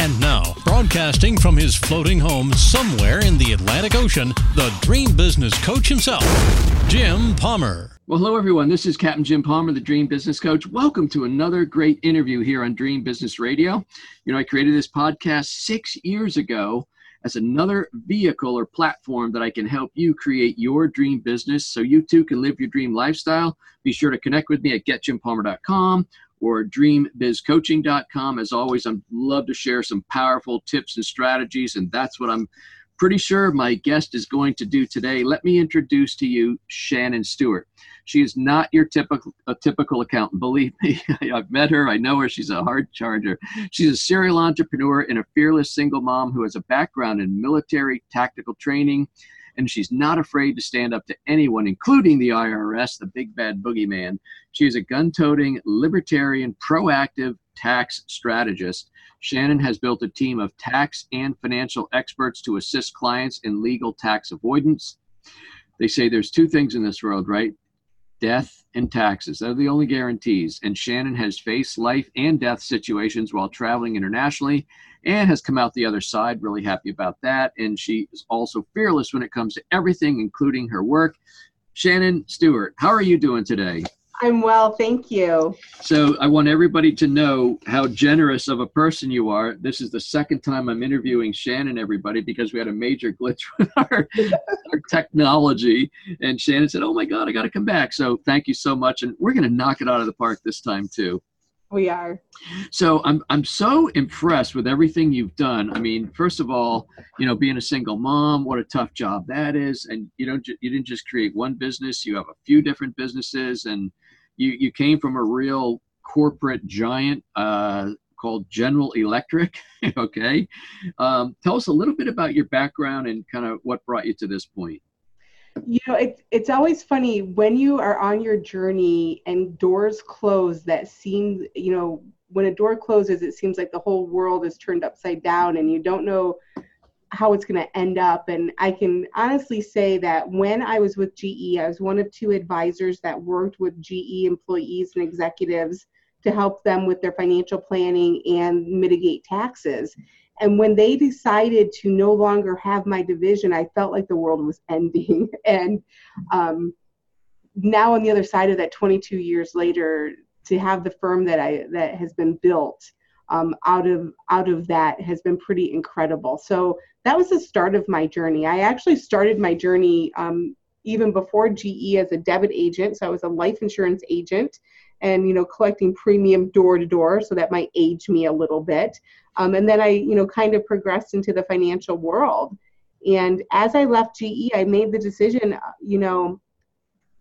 And now, broadcasting from his floating home somewhere in the Atlantic Ocean, the dream business coach himself, Jim Palmer. Well, hello, everyone. This is Captain Jim Palmer, the Dream Business Coach. Welcome to another great interview here on Dream Business Radio. You know, I created this podcast six years ago as another vehicle or platform that I can help you create your dream business so you too can live your dream lifestyle. Be sure to connect with me at getjimpalmer.com or dreambizcoaching.com. As always, I'd love to share some powerful tips and strategies, and that's what I'm pretty sure my guest is going to do today. Let me introduce to you Shanyn Stewart. She is not your typical a typical accountant. Believe me, I've met her. I know her. She's a hard charger. She's a serial entrepreneur and a fearless single mom who has a background in military tactical training and she's not afraid to stand up to anyone, including the IRS, the big bad boogeyman. She is a gun toting, libertarian, proactive tax strategist. Shanyn has built a team of tax and financial experts to assist clients in legal tax avoidance. They say there's two things in this world, right? Death and taxes. They're the only guarantees. And Shanyn has faced life and death situations while traveling internationally and has come out the other side. Really happy about that. And she is also fearless when it comes to everything, including her work. Shanyn Stewart, how are you doing today? I'm well, thank you. So, I want everybody to know how generous of a person you are. This is the second time I'm interviewing Shanyn, everybody, because we had a major glitch with our, our technology. And Shanyn said, Oh my God, I got to come back. So, thank you so much. And we're going to knock it out of the park this time, too. We are. So I'm I'm so impressed with everything you've done. I mean, first of all, you know, being a single mom, what a tough job that is, and you don't you didn't just create one business. You have a few different businesses, and you you came from a real corporate giant uh, called General Electric. okay, um, tell us a little bit about your background and kind of what brought you to this point you know it's it's always funny when you are on your journey and doors close that seem you know when a door closes it seems like the whole world is turned upside down and you don't know how it's going to end up. And i can honestly say that when i was with ge i was one of two advisors that worked with ge employees and executives to help them with their financial planning and mitigate taxes and when they decided to no longer have my division, I felt like the world was ending. and um, now on the other side of that, 22 years later, to have the firm that I that has been built um, out of out of that has been pretty incredible. So that was the start of my journey. I actually started my journey um, even before GE as a debit agent. So I was a life insurance agent and you know collecting premium door to door so that might age me a little bit um, and then I, you know, kind of progressed into the financial world. And as I left GE, I made the decision, uh, you know,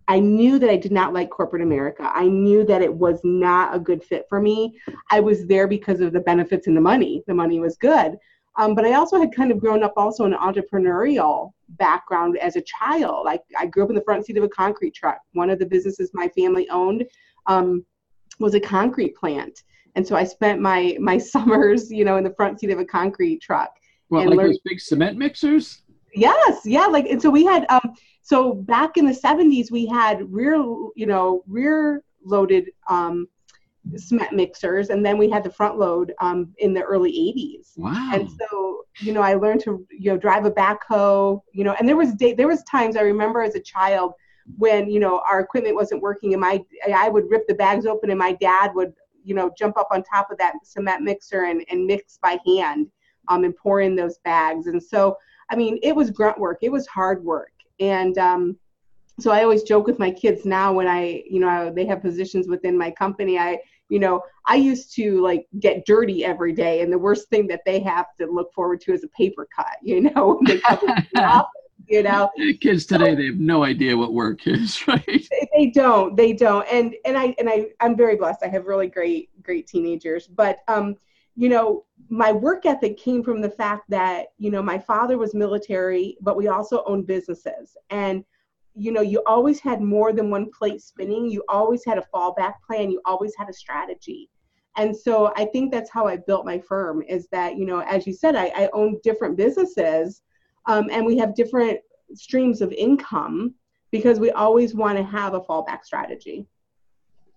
I knew that I did not like corporate America. I knew that it was not a good fit for me. I was there because of the benefits and the money. The money was good. Um, but I also had kind of grown up also in an entrepreneurial background as a child. I, I grew up in the front seat of a concrete truck. One of the businesses my family owned um, was a concrete plant and so I spent my my summers, you know, in the front seat of a concrete truck. Well, like learned, those big cement mixers. Yes, yeah, like and so we had um so back in the 70s we had rear you know rear loaded um cement mixers and then we had the front load um, in the early 80s wow and so you know i learned to you know drive a backhoe you know and there was day, there was times i remember as a child when you know our equipment wasn't working and my i would rip the bags open and my dad would you know, jump up on top of that cement mixer and, and mix by hand um, and pour in those bags. And so, I mean, it was grunt work. It was hard work. And um, so I always joke with my kids now when I, you know, they have positions within my company. I, you know, I used to like get dirty every day, and the worst thing that they have to look forward to is a paper cut. You know, when they come office you know kids today so, they have no idea what work is right they, don't they don't and and i and i i'm very blessed i have really great great teenagers but um you know, my work ethic came from the fact that, you know, my father was military, but we also owned businesses. And, you know, you always had more than one plate spinning. You always had a fallback plan. You always had a strategy. And so I think that's how I built my firm is that, you know, as you said, I, I own different businesses um, and we have different streams of income because we always want to have a fallback strategy.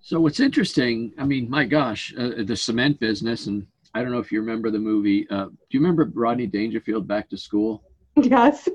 So what's interesting, I mean, my gosh, uh, the cement business, and I don't know if you remember the movie. Uh, do you remember Rodney Dangerfield Back to School? Yes.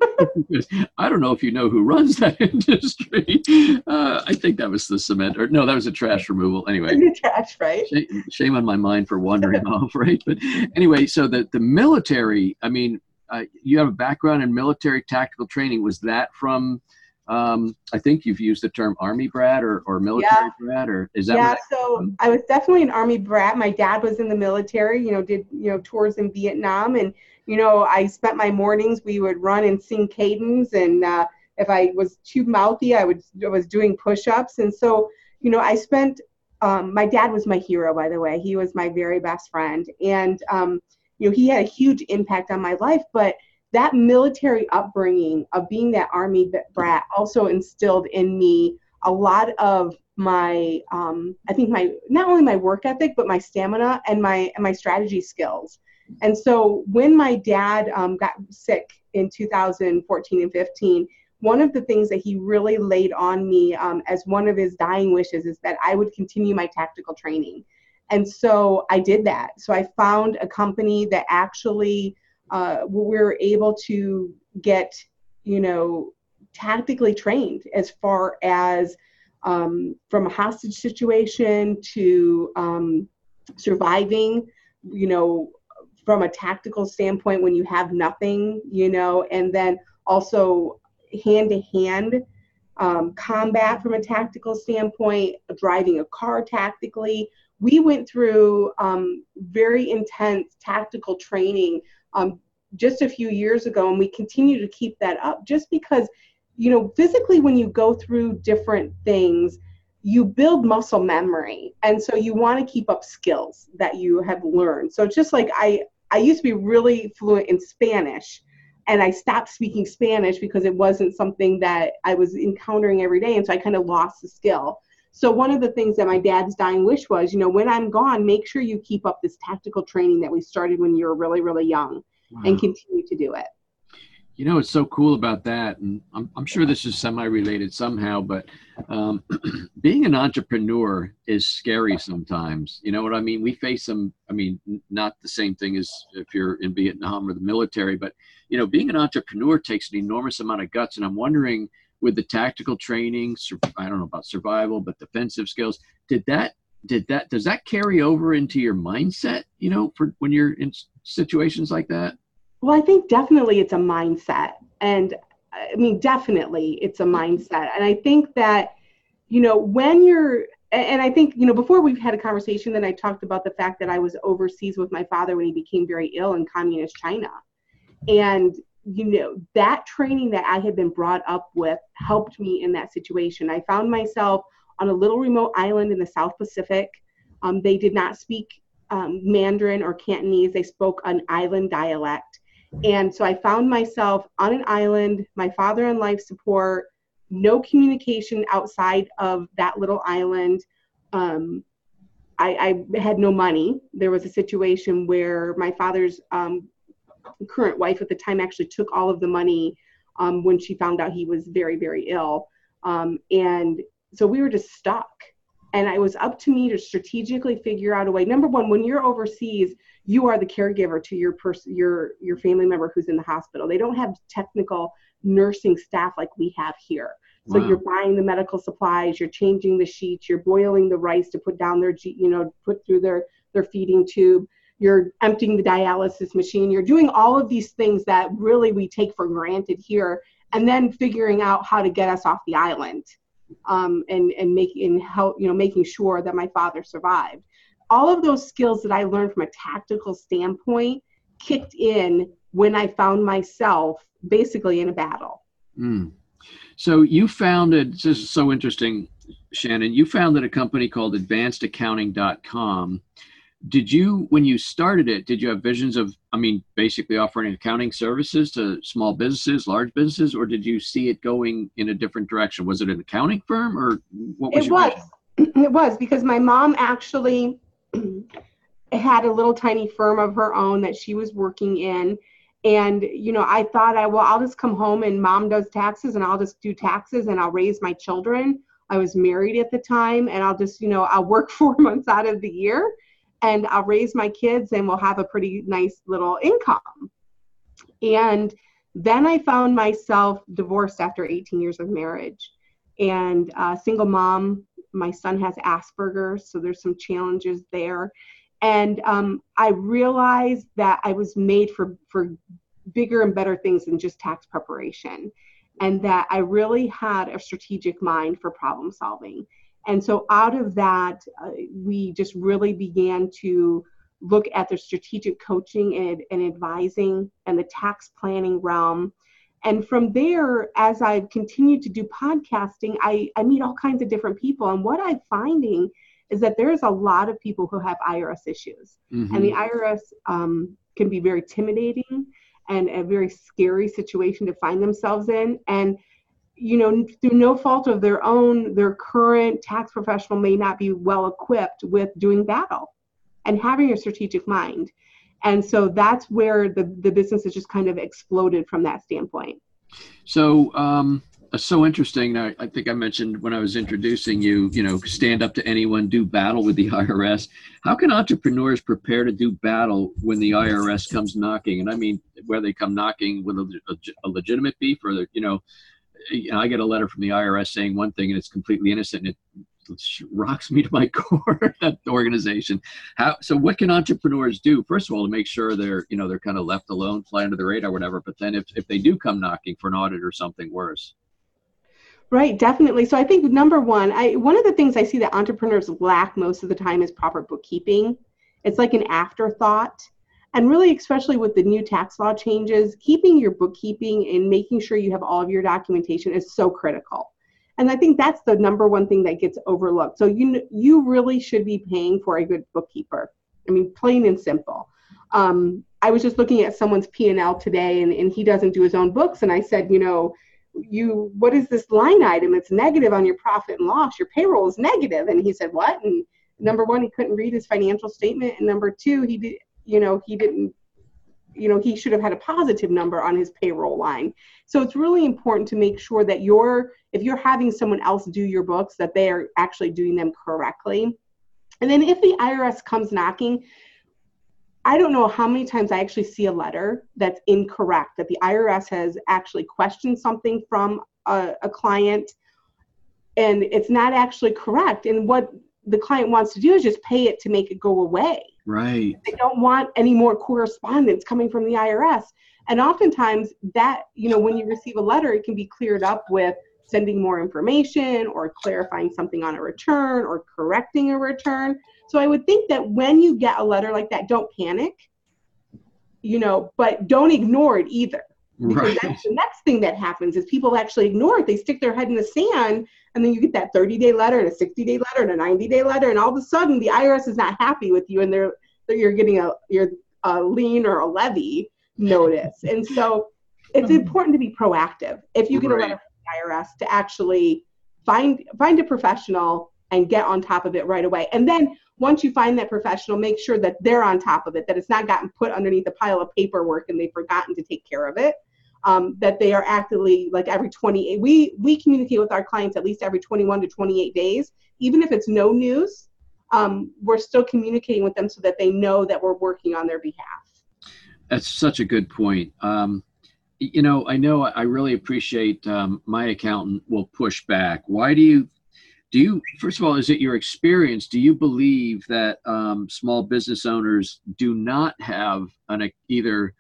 I don't know if you know who runs that industry. Uh, I think that was the cement, or no, that was a trash removal. Anyway, trash, right? Shame, shame on my mind for wandering off, right? But anyway, so the the military. I mean, uh, you have a background in military tactical training. Was that from um, I think you've used the term army brat or, or military yeah. brat, or is that? Yeah, so I was definitely an army brat. My dad was in the military, you know, did you know tours in Vietnam, and you know, I spent my mornings. We would run and sing cadence, and uh, if I was too mouthy, I would I was doing push-ups, and so you know, I spent. Um, my dad was my hero, by the way. He was my very best friend, and um, you know, he had a huge impact on my life, but that military upbringing of being that army brat also instilled in me a lot of my um, i think my not only my work ethic but my stamina and my and my strategy skills. And so when my dad um, got sick in 2014 and 15 one of the things that he really laid on me um, as one of his dying wishes is that i would continue my tactical training. And so i did that. So i found a company that actually uh, we are able to get, you know, tactically trained as far as um, from a hostage situation to um, surviving, you know, from a tactical standpoint when you have nothing, you know, and then also hand to hand combat from a tactical standpoint, driving a car tactically. We went through um, very intense tactical training um, just a few years ago, and we continue to keep that up just because, you know, physically, when you go through different things, you build muscle memory. And so you want to keep up skills that you have learned. So just like I, I used to be really fluent in Spanish and I stopped speaking Spanish because it wasn't something that I was encountering every day. And so I kind of lost the skill. So one of the things that my dad's dying wish was, you know, when I'm gone, make sure you keep up this tactical training that we started when you were really, really young wow. and continue to do it. You know, it's so cool about that, and I'm, I'm sure this is semi-related somehow, but um, being an entrepreneur is scary sometimes. You know what I mean? We face some. I mean, not the same thing as if you're in Vietnam or the military, but you know, being an entrepreneur takes an enormous amount of guts, and I'm wondering with the tactical training, I don't know about survival, but defensive skills, did that did that does that carry over into your mindset you know for when you're in situations like that? Well i think definitely it's a mindset and i mean definitely it's a mindset and i think that you know when you're and i think you know before we've had a conversation then i talked about the fact that i was overseas with my father when he became very ill in communist china and you know that training that i had been brought up with helped me in that situation i found myself on a little remote island in the South Pacific. Um, they did not speak um, Mandarin or Cantonese, they spoke an island dialect. And so I found myself on an island, my father on life support, no communication outside of that little island. Um, I, I, had no money. There was a situation where my father's um, current wife at the time actually took all of the money um, when she found out he was very, very ill. Um, and so we were just stuck. And it was up to me to strategically figure out a way. Number one when you're overseas you are the caregiver to your person your your family member who's in the hospital. They don't have technical nursing staff like we have here. So wow. you're buying the medical supplies you're changing the sheets you're boiling the rice to put down their you know put through their their feeding tube you're emptying the dialysis machine you're doing all of these things that really we take for granted here and then figuring out how to get us off the island um, and and making help you know making sure that my father survived. All of those skills that I learned from a tactical standpoint kicked in when I found myself basically in a battle. Mm. So you founded this is so interesting, Shanyn. You founded a company called AdvancedAccounting.com. did you when you started it did you have visions of i mean basically offering accounting services to small businesses large businesses or did you see it going in a different direction? Was it an accounting firm or what was it was. vision? it was because my mom actually had a little tiny firm of her own that she was working in. And you know i thought i well i'll just come home and mom does taxes and i'll just do taxes and i'll raise my children. I was married at the time and i'll just you know i'll work four months out of the year and I'll raise my kids and we'll have a pretty nice little income. And then I found myself divorced after 18 years of marriage and a single mom. My son has Asperger's, so there's some challenges there. And um, I realized that I was made for, for bigger and better things than just tax preparation, and that I really had a strategic mind for problem solving. And so out of that, uh, we just really began to look at the strategic coaching and, and advising and the tax planning realm. And from there, as I've continued to do podcasting, I, I meet all kinds of different people. And what I'm finding is that there's a lot of people who have IRS issues. Mm-hmm. And the IRS um, can be very intimidating and a very scary situation to find themselves in. And you know, through no fault of their own, their current tax professional may not be well equipped with doing battle and having a strategic mind. And so that's where the, the business has just kind of exploded from that standpoint. So, um, so interesting. I, I think I mentioned when I was introducing you, you know, stand up to anyone, do battle with the IRS. How can entrepreneurs prepare to do battle when the IRS comes knocking? And I mean, where they come knocking with a, a, a legitimate beef or, you know, you know, I get a letter from the IRS saying one thing and it's completely innocent and it rocks me to my core that organization. How so what can entrepreneurs do first of all to make sure they're you know they're kind of left alone fly under the radar whatever but then if, if they do come knocking for an audit or something worse? Right definitely. So i think number one i one of the things i see that entrepreneurs lack most of the time is proper bookkeeping. It's like an afterthought and really, especially with the new tax law changes, keeping your bookkeeping and making sure you have all of your documentation is so critical. And I think that's the number one thing that gets overlooked. So you you really should be paying for a good bookkeeper. I mean, plain and simple. Um, I was just looking at someone's P and L today, and, and he doesn't do his own books. And I said, you know, you what is this line item? that's negative on your profit and loss. Your payroll is negative. And he said, what? And number one, he couldn't read his financial statement, and number two, he did, you know, he didn't, you know, he should have had a positive number on his payroll line. So it's really important to make sure that you're, if you're having someone else do your books, that they are actually doing them correctly. And then if the IRS comes knocking, I don't know how many times I actually see a letter that's incorrect, that the IRS has actually questioned something from a, a client and it's not actually correct. And what the client wants to do is just pay it to make it go away. Right. They don't want any more correspondence coming from the IRS. And oftentimes that, you know, when you receive a letter, it can be cleared up with sending more information or clarifying something on a return or correcting a return. So I would think that when you get a letter like that, don't panic, you know, but don't ignore it either. Because right. that's the next thing that happens is people actually ignore it. They stick their head in the sand and then you get that 30 day letter and a 60 day letter and a 90 day letter and all of a sudden the irs is not happy with you and they're you're getting a you're a lien or a levy notice and so it's mm-hmm. important to be proactive if you get right. a letter from the irs to actually find find a professional and get on top of it right away and then once you find that professional make sure that they're on top of it that it's not gotten put underneath a pile of paperwork and they've forgotten to take care of it um, that they are actively like every 28 we we communicate with our clients at least every 21 to 28 days. Even if it's no news um, we're still communicating with them so that they know that we're working on their behalf. That's such a good point. Um, you know i know i really appreciate um, my accountant will push back. Why do you do you first of all is it your experience? Do you believe that um, small business owners do not have an either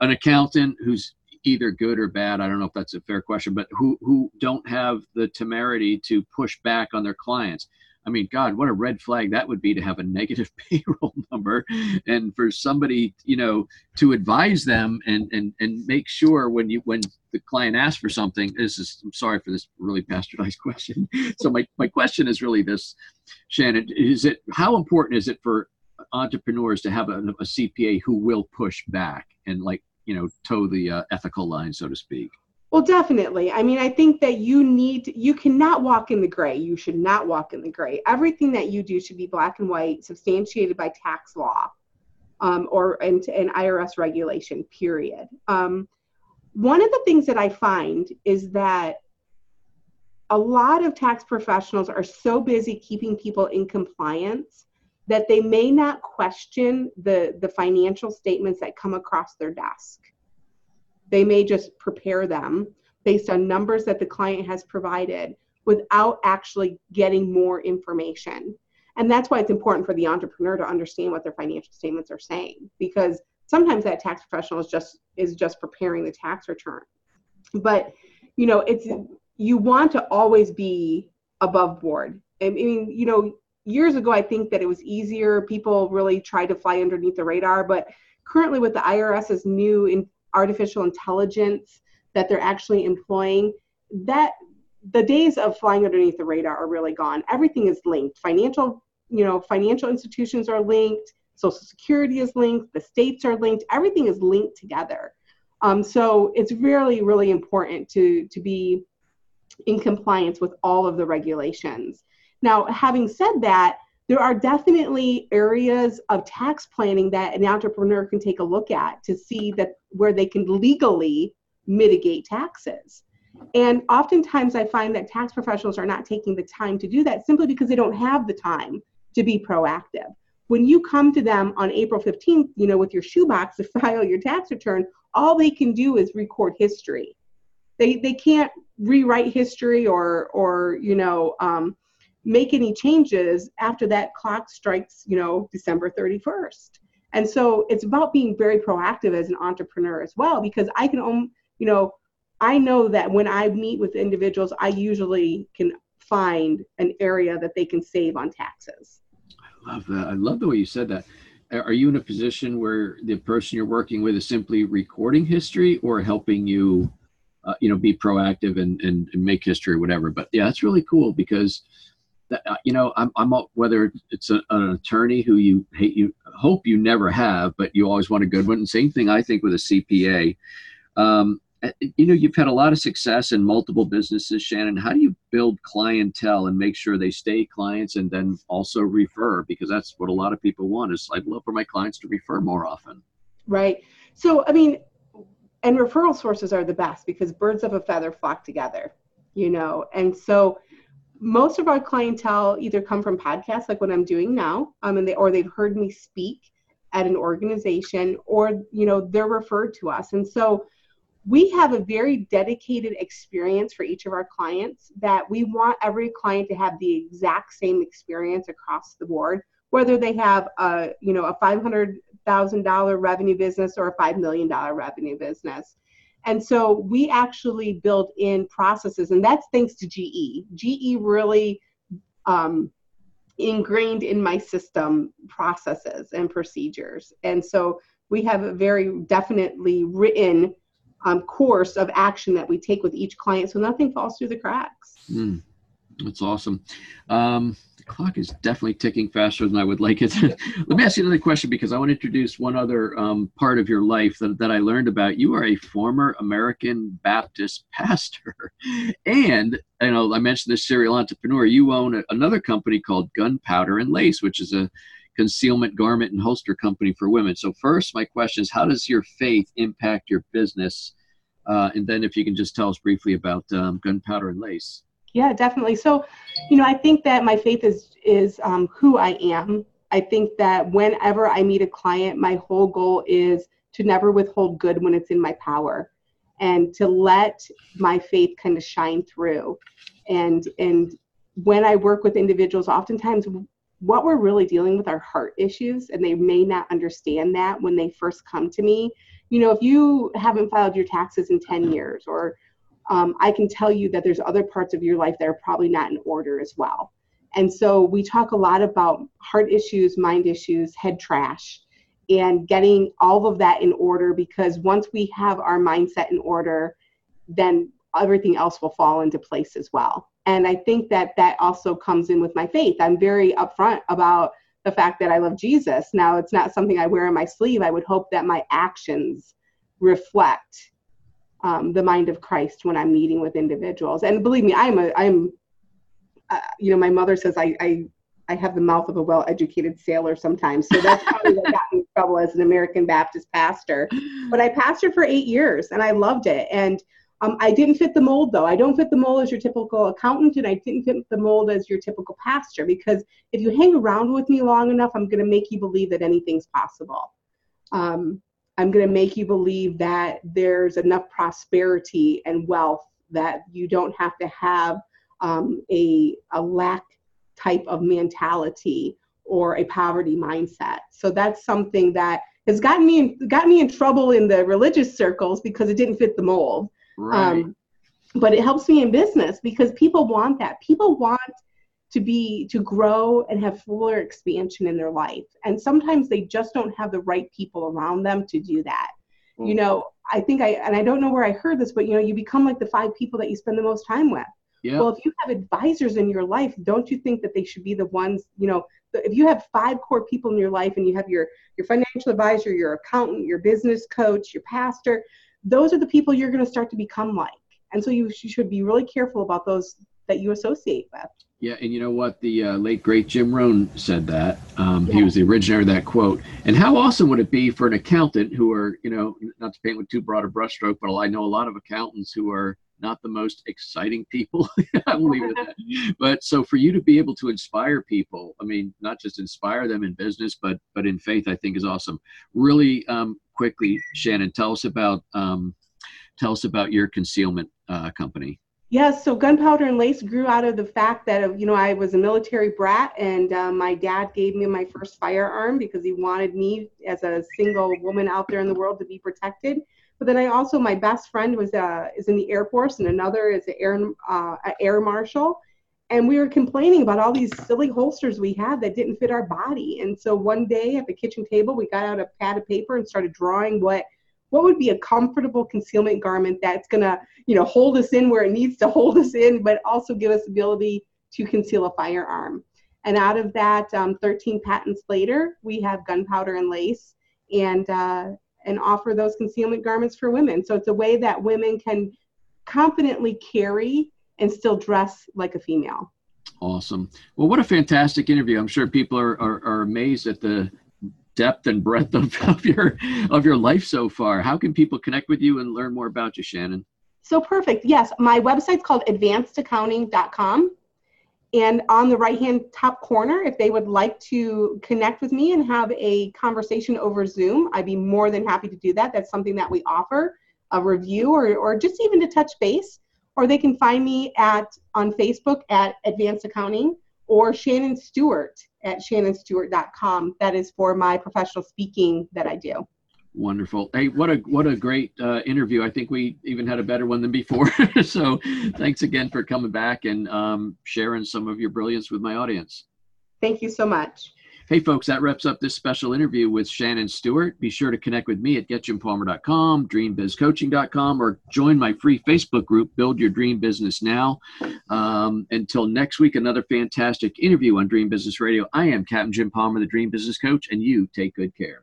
an accountant who's either good or bad. I don't know if that's a fair question, but who who don't have the temerity to push back on their clients. I mean, God, what a red flag that would be to have a negative payroll number, and for somebody, you know, to advise them and and and make sure when you when the client asks for something. This is I'm sorry for this really bastardized question. So my my question is really this, Shanyn: Is it how important is it for entrepreneurs to have a, a CPA who will push back and like you know toe the uh, ethical line, so to speak. Well, definitely. I mean, I think that you need, you cannot walk in the gray. You should not walk in the gray. Everything that you do should be black and white, substantiated by tax law um, or and, and IRS regulation, period. Um, one of the things that I find is that a lot of tax professionals are so busy keeping people in compliance that they may not question the, the financial statements that come across their desk. They may just prepare them based on numbers that the client has provided without actually getting more information. And that's why it's important for the entrepreneur to understand what their financial statements are saying because sometimes that tax professional is just is just preparing the tax return. But you know, it's you want to always be above board. I mean, you know, years ago I think that it was easier. People really tried to fly underneath the radar, but currently with the IRS's new in artificial intelligence that they're actually employing, that the days of flying underneath the radar are really gone. Everything is linked. Financial, you know, financial institutions are linked. Social Security is linked. The states are linked. Everything is linked together. Um, so it's really, really important to to be in compliance with all of the regulations. Now, having said that, there are definitely areas of tax planning that an entrepreneur can take a look at to see that where they can legally mitigate taxes. And oftentimes I find that tax professionals are not taking the time to do that simply because they don't have the time to be proactive. When you come to them on April 15th, you know, with your shoebox to file your tax return, all they can do is record history. They, they can't rewrite history or, or you know, um, make any changes after that clock strikes, you know, December 31st. And so it's about being very proactive as an entrepreneur as well, because I can, you know, I know that when I meet with individuals, I usually can find an area that they can save on taxes. I love that. I love the way you said that. Are you in a position where the person you're working with is simply recording history or helping you, uh, you know, be proactive and, and, and make history or whatever? But yeah, that's really cool because that, uh, you know, I'm, I'm whether it's a, an attorney who you hate, you hope you never have, but you always want a good one. And same thing, I think, with a CPA. Um, you know, you've had a lot of success in multiple businesses, Shanyn. How do you build clientele and make sure they stay clients and then also refer? Because that's what a lot of people want is I'd love for my clients to refer more often. Right. So, I mean, and referral sources are the best because birds of a feather flock together, you know, and so most of our clientele either come from podcasts like what I'm doing now, um, and they or they've heard me speak at an organization, or you know they're referred to us, and so we have a very dedicated experience for each of our clients that we want every client to have the exact same experience across the board, whether they have a you know a five hundred thousand dollar revenue business or a five million dollar revenue business. And so we actually built in processes, and that's thanks to GE. GE really um, ingrained in my system processes and procedures. And so we have a very definitely written um, course of action that we take with each client so nothing falls through the cracks. Mm, that's awesome. Um, the clock is definitely ticking faster than I would like it. Let me ask you another question because I want to introduce one other um, part of your life that, that I learned about. You are a former American Baptist pastor. And, you know, I mentioned this serial entrepreneur. You own a, another company called Gunpowder and Lace, which is a concealment garment and holster company for women. So, first, my question is how does your faith impact your business? Uh, and then, if you can just tell us briefly about um, Gunpowder and Lace. Yeah, definitely. So, you know, I think that my faith is is um, who I am. I think that whenever I meet a client, my whole goal is to never withhold good when it's in my power, and to let my faith kind of shine through. And and when I work with individuals, oftentimes what we're really dealing with are heart issues, and they may not understand that when they first come to me. You know, if you haven't filed your taxes in 10 years or um, I can tell you that there's other parts of your life that are probably not in order as well. And so we talk a lot about heart issues, mind issues, head trash, and getting all of that in order because once we have our mindset in order, then everything else will fall into place as well. And I think that that also comes in with my faith. I'm very upfront about the fact that I love Jesus. Now, it's not something I wear on my sleeve. I would hope that my actions reflect um, the mind of Christ when I'm meeting with individuals. And believe me, I'm a, I'm, uh, you know, my mother says I, I, I have the mouth of a well-educated sailor sometimes. So that's probably what got me in trouble as an American Baptist pastor. But I pastored for eight years and I loved it. And um, I didn't fit the mold though. I don't fit the mold as your typical accountant, and I didn't fit the mold as your typical pastor because if you hang around with me long enough, I'm going to make you believe that anything's possible. Um, I'm going to make you believe that there's enough prosperity and wealth that you don't have to have um, a, a lack type of mentality or a poverty mindset. So that's something that has gotten me in, got me in trouble in the religious circles because it didn't fit the mold. Right. Um, but it helps me in business because people want that. People want to be to grow and have fuller expansion in their life, and sometimes they just don't have the right people around them to do that. Mm. You know, I think I and I don't know where I heard this, but you know, you become like the five people that you spend the most time with. Yeah. Well, if you have advisors in your life, don't you think that they should be the ones, you know, if you have five core people in your life and you have your your financial advisor, your accountant, your business coach, your pastor, those are the people you're going to start to become like. And so you, you should be really careful about those that you associate with. Yeah, and you know what? The uh, late great Jim Rohn said that. Um, yeah. He was the originator of that quote. And how awesome would it be for an accountant who are, you know, not to paint with too broad a brushstroke, but I know a lot of accountants who are not the most exciting people. I will leave it at that. But so for you to be able to inspire people, I mean, not just inspire them in business, but but in faith, I think is awesome. Really um, quickly, Shanyn, tell us about um, tell us about your concealment uh, company. Yes, so gunpowder and lace grew out of the fact that you know I was a military brat, and uh, my dad gave me my first firearm because he wanted me as a single woman out there in the world to be protected. But then I also my best friend was uh, is in the Air Force, and another is an air uh, air marshal, and we were complaining about all these silly holsters we had that didn't fit our body. And so one day at the kitchen table, we got out a pad of paper and started drawing what what would be a comfortable concealment garment that's going to you know hold us in where it needs to hold us in but also give us ability to conceal a firearm. And out of that um, 13 patents later we have gunpowder and lace and uh, and offer those concealment garments for women. So it's a way that women can confidently carry and still dress like a female. Awesome. Well what a fantastic interview. I'm sure people are, are, are amazed at the depth and breadth of, of your of your life so far. How can people connect with you and learn more about you, Shanyn? So perfect. Yes, my website's called advancedaccounting.com. And on the right hand top corner, if they would like to connect with me and have a conversation over Zoom, I'd be more than happy to do that. That's something that we offer a review or, or just even to touch base. Or they can find me at on Facebook at Advanced Accounting or Shanyn Stewart at shanynstewart.com. That is for my professional speaking that I do. Wonderful. Hey, what a what a great uh, interview. I think we even had a better one than before. so, thanks again for coming back and um, sharing some of your brilliance with my audience. Thank you so much. Hey, folks, that wraps up this special interview with Shanyn Stewart. Be sure to connect with me at getjimpalmer.com, dreambizcoaching.com, or join my free Facebook group, Build Your Dream Business Now. Um, until next week, another fantastic interview on Dream Business Radio. I am Captain Jim Palmer, the Dream Business Coach, and you take good care.